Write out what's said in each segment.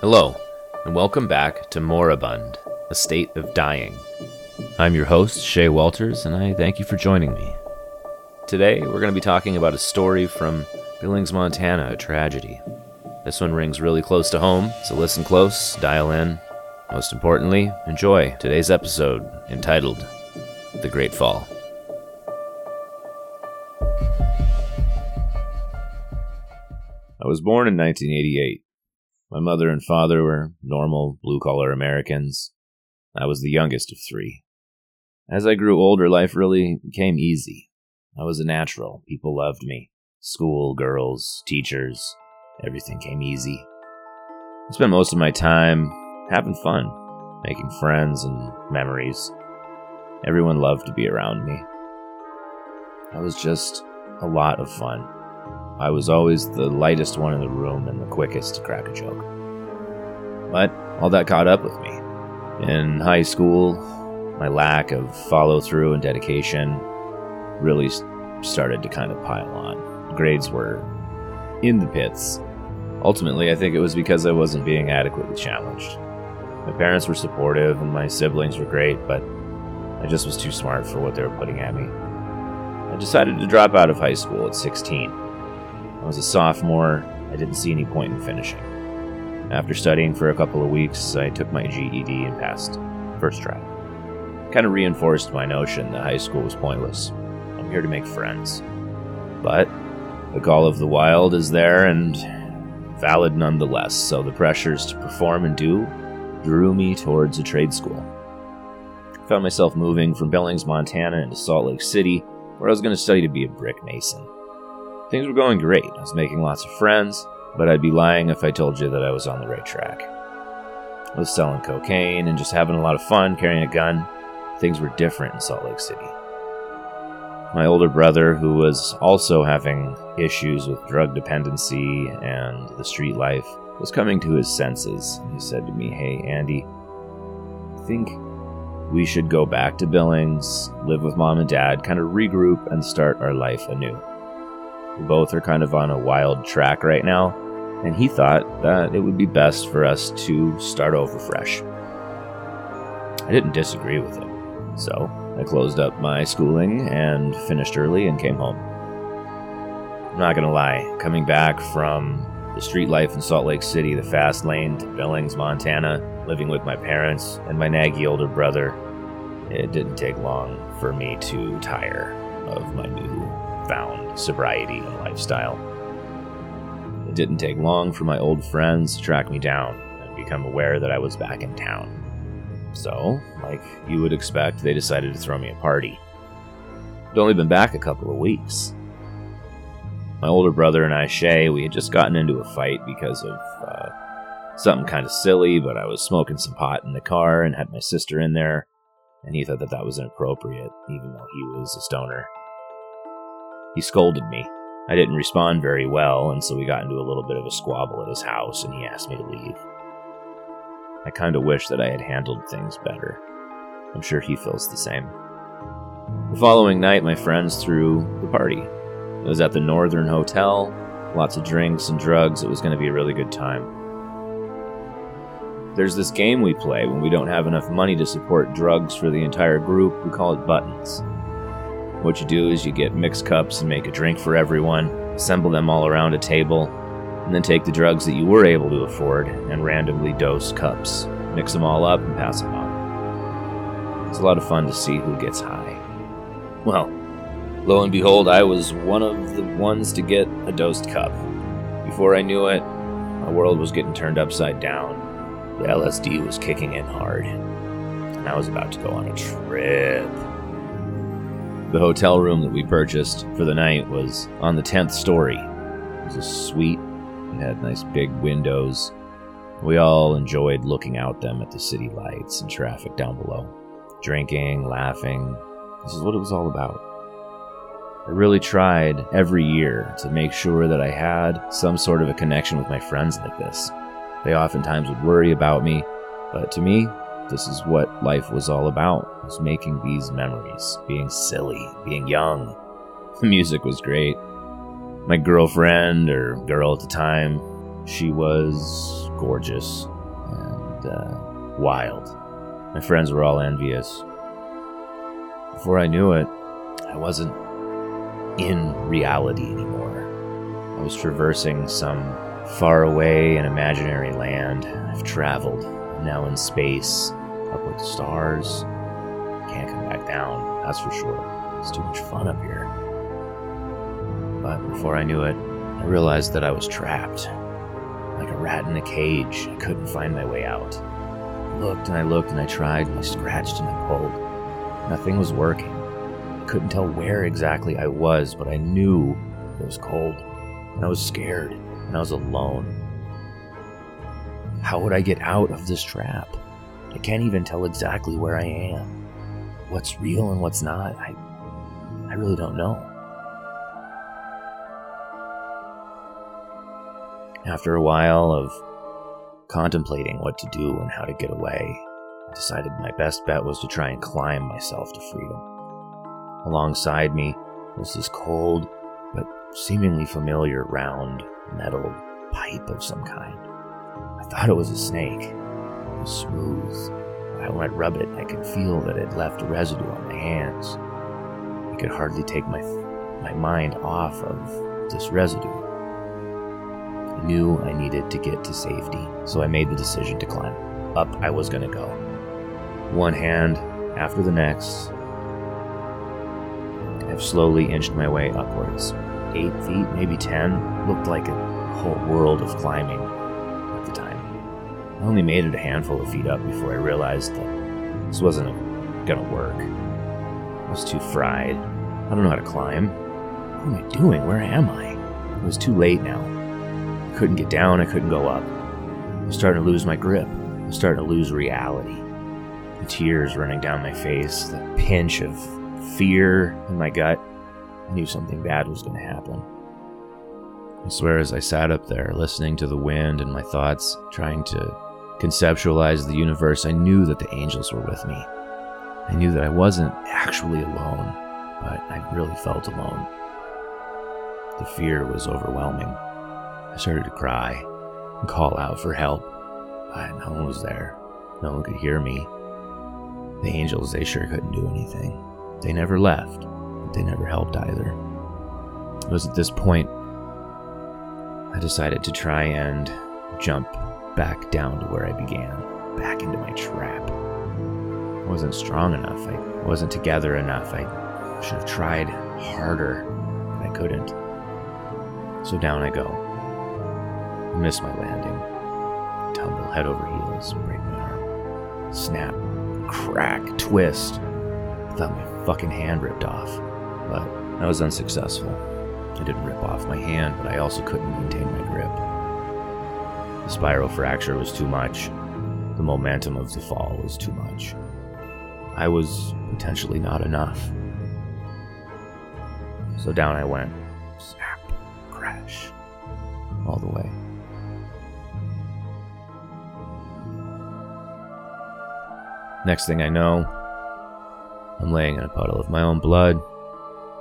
Hello, and welcome back to Moribund, a state of dying. I'm your host, Shay Walters, and I thank you for joining me. Today, we're going to be talking about a story from Billings, Montana, a tragedy. This one rings really close to home, so listen close, dial in. Most importantly, enjoy today's episode entitled The Great Fall. I was born in 1988. My mother and father were normal, blue collar Americans. I was the youngest of three. As I grew older, life really came easy. I was a natural. People loved me. School, girls, teachers, everything came easy. I spent most of my time having fun, making friends and memories. Everyone loved to be around me. I was just a lot of fun. I was always the lightest one in the room and the quickest to crack a joke. But all that caught up with me. In high school, my lack of follow through and dedication really started to kind of pile on. Grades were in the pits. Ultimately, I think it was because I wasn't being adequately challenged. My parents were supportive and my siblings were great, but I just was too smart for what they were putting at me. I decided to drop out of high school at 16 I was a sophomore. I didn't see any point in finishing. After studying for a couple of weeks, I took my GED and passed. First try. Kind of reinforced my notion that high school was pointless. I'm here to make friends. But the call of the wild is there and valid nonetheless, so the pressures to perform and do drew me towards a trade school. I found myself moving from Billings, Montana into Salt Lake City, where I was going to study to be a brick mason. Things were going great. I was making lots of friends, but I'd be lying if I told you that I was on the right track. I was selling cocaine and just having a lot of fun carrying a gun. Things were different in Salt Lake City. My older brother, who was also having issues with drug dependency and the street life, was coming to his senses. He said to me, Hey, Andy, I think we should go back to Billings, live with mom and dad, kind of regroup, and start our life anew. Both are kind of on a wild track right now, and he thought that it would be best for us to start over fresh. I didn't disagree with him, so I closed up my schooling and finished early and came home. I'm not gonna lie, coming back from the street life in Salt Lake City, the fast lane to Billings, Montana, living with my parents and my naggy older brother, it didn't take long for me to tire of my new found sobriety and lifestyle. It didn't take long for my old friends to track me down and become aware that I was back in town. So, like you would expect, they decided to throw me a party. I'd only been back a couple of weeks. My older brother and I, Shay, we had just gotten into a fight because of uh, something kind of silly, but I was smoking some pot in the car and had my sister in there, and he thought that that was inappropriate, even though he was a stoner. He scolded me. I didn't respond very well, and so we got into a little bit of a squabble at his house, and he asked me to leave. I kind of wish that I had handled things better. I'm sure he feels the same. The following night, my friends threw the party. It was at the Northern Hotel, lots of drinks and drugs. It was going to be a really good time. There's this game we play when we don't have enough money to support drugs for the entire group. We call it Buttons. What you do is you get mixed cups and make a drink for everyone, assemble them all around a table, and then take the drugs that you were able to afford and randomly dose cups. Mix them all up and pass them on. It's a lot of fun to see who gets high. Well, lo and behold, I was one of the ones to get a dosed cup. Before I knew it, my world was getting turned upside down. The LSD was kicking in hard. And I was about to go on a trip. The hotel room that we purchased for the night was on the 10th story. It was a suite, it had nice big windows. We all enjoyed looking out them at the city lights and traffic down below. Drinking, laughing. This is what it was all about. I really tried every year to make sure that I had some sort of a connection with my friends like this. They oftentimes would worry about me, but to me, this is what life was all about, was making these memories, being silly, being young. The music was great. My girlfriend, or girl at the time, she was gorgeous and uh, wild. My friends were all envious. Before I knew it, I wasn't in reality anymore. I was traversing some faraway and imaginary land. I've traveled, now in space, up with the stars. Can't come back down, that's for sure. It's too much fun up here. But before I knew it, I realized that I was trapped. Like a rat in a cage, I couldn't find my way out. I looked and I looked and I tried and I scratched and I pulled. Nothing was working. I couldn't tell where exactly I was, but I knew it was cold. And I was scared. And I was alone. How would I get out of this trap? I can't even tell exactly where I am. What's real and what's not, I, I really don't know. After a while of contemplating what to do and how to get away, I decided my best bet was to try and climb myself to freedom. Alongside me was this cold but seemingly familiar round metal pipe of some kind. I thought it was a snake. Was smooth. I rub it, I could feel that it left residue on my hands. I could hardly take my, my mind off of this residue. I knew I needed to get to safety, so I made the decision to climb. Up I was going to go. One hand after the next, I've slowly inched my way upwards. Eight feet, maybe ten, looked like a whole world of climbing. I only made it a handful of feet up before I realized that this wasn't gonna work. I was too fried. I don't know how to climb. What am I doing? Where am I? It was too late now. I couldn't get down, I couldn't go up. I was starting to lose my grip. I was starting to lose reality. The tears running down my face, the pinch of fear in my gut. I knew something bad was to happen. I swear, as I sat up there, listening to the wind and my thoughts, trying to conceptualize the universe, I knew that the angels were with me. I knew that I wasn't actually alone, but I really felt alone. The fear was overwhelming. I started to cry and call out for help, but no one was there. No one could hear me. The angels, they sure couldn't do anything. They never left, but they never helped either. It was at this point I decided to try and jump back down to where I began, back into my trap. I wasn't strong enough, I wasn't together enough, I should have tried harder, but I couldn't. So down I go. I miss my landing. Tumble head over heels, break my arm. Snap, crack, twist. I thought my fucking hand ripped off, but I was unsuccessful. I didn't rip off my hand, but I also couldn't maintain my grip. The spiral fracture was too much. The momentum of the fall was too much. I was potentially not enough. So down I went. Snap, crash, all the way. Next thing I know, I'm laying in a puddle of my own blood.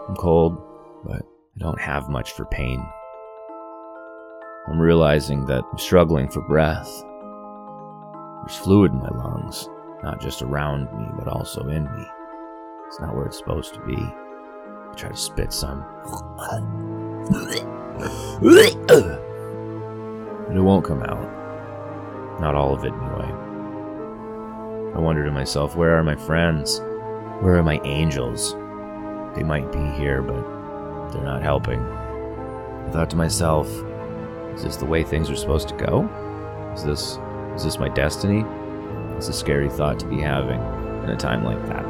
I'm cold, but I don't have much for pain. I'm realizing that I'm struggling for breath. There's fluid in my lungs, not just around me, but also in me. It's not where it's supposed to be. I try to spit some. But it won't come out. Not all of it, anyway. I wonder to myself, where are my friends? Where are my angels? They might be here, but they're not helping. I thought to myself, is this the way things are supposed to go? Is this is this my destiny? It's a scary thought to be having in a time like that.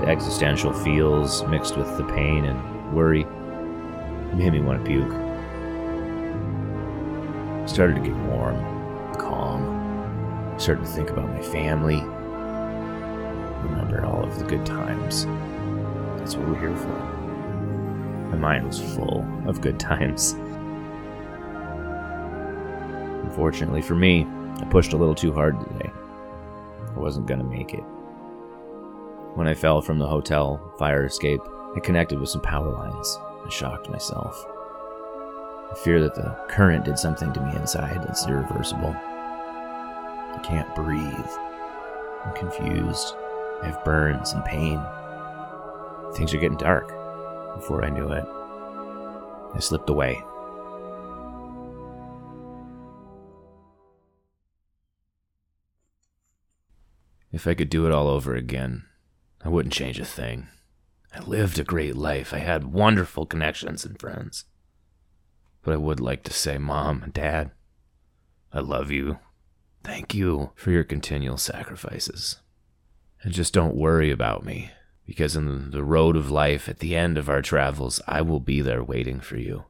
The existential feels mixed with the pain and worry made me want to puke. I started to get warm, calm. I started to think about my family. Remember all of the good times. That's what we're here for. My mind was full of good times. Unfortunately for me, I pushed a little too hard today. I wasn't going to make it. When I fell from the hotel fire escape, I connected with some power lines. I shocked myself. I fear that the current did something to me inside that's irreversible. I can't breathe. I'm confused. I have burns and pain. Things are getting dark. Before I knew it, I slipped away. If I could do it all over again, I wouldn't change a thing. I lived a great life. I had wonderful connections and friends. But I would like to say, Mom and Dad, I love you. Thank you for your continual sacrifices. And just don't worry about me, because in the road of life, at the end of our travels, I will be there waiting for you.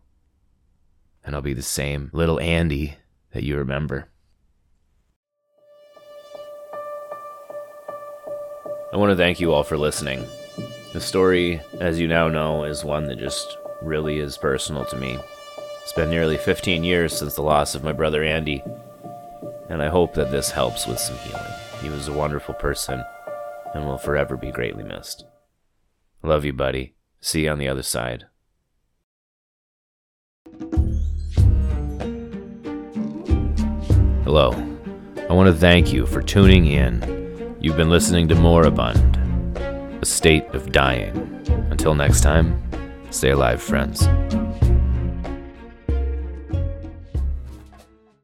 And I'll be the same little Andy that you remember. I want to thank you all for listening. The story, as you now know, is one that just really is personal to me. It's been nearly 15 years since the loss of my brother Andy, and I hope that this helps with some healing. He was a wonderful person and will forever be greatly missed. Love you, buddy. See you on the other side. Hello. I want to thank you for tuning in You've been listening to Moribund, A State of Dying. Until next time, stay alive, friends.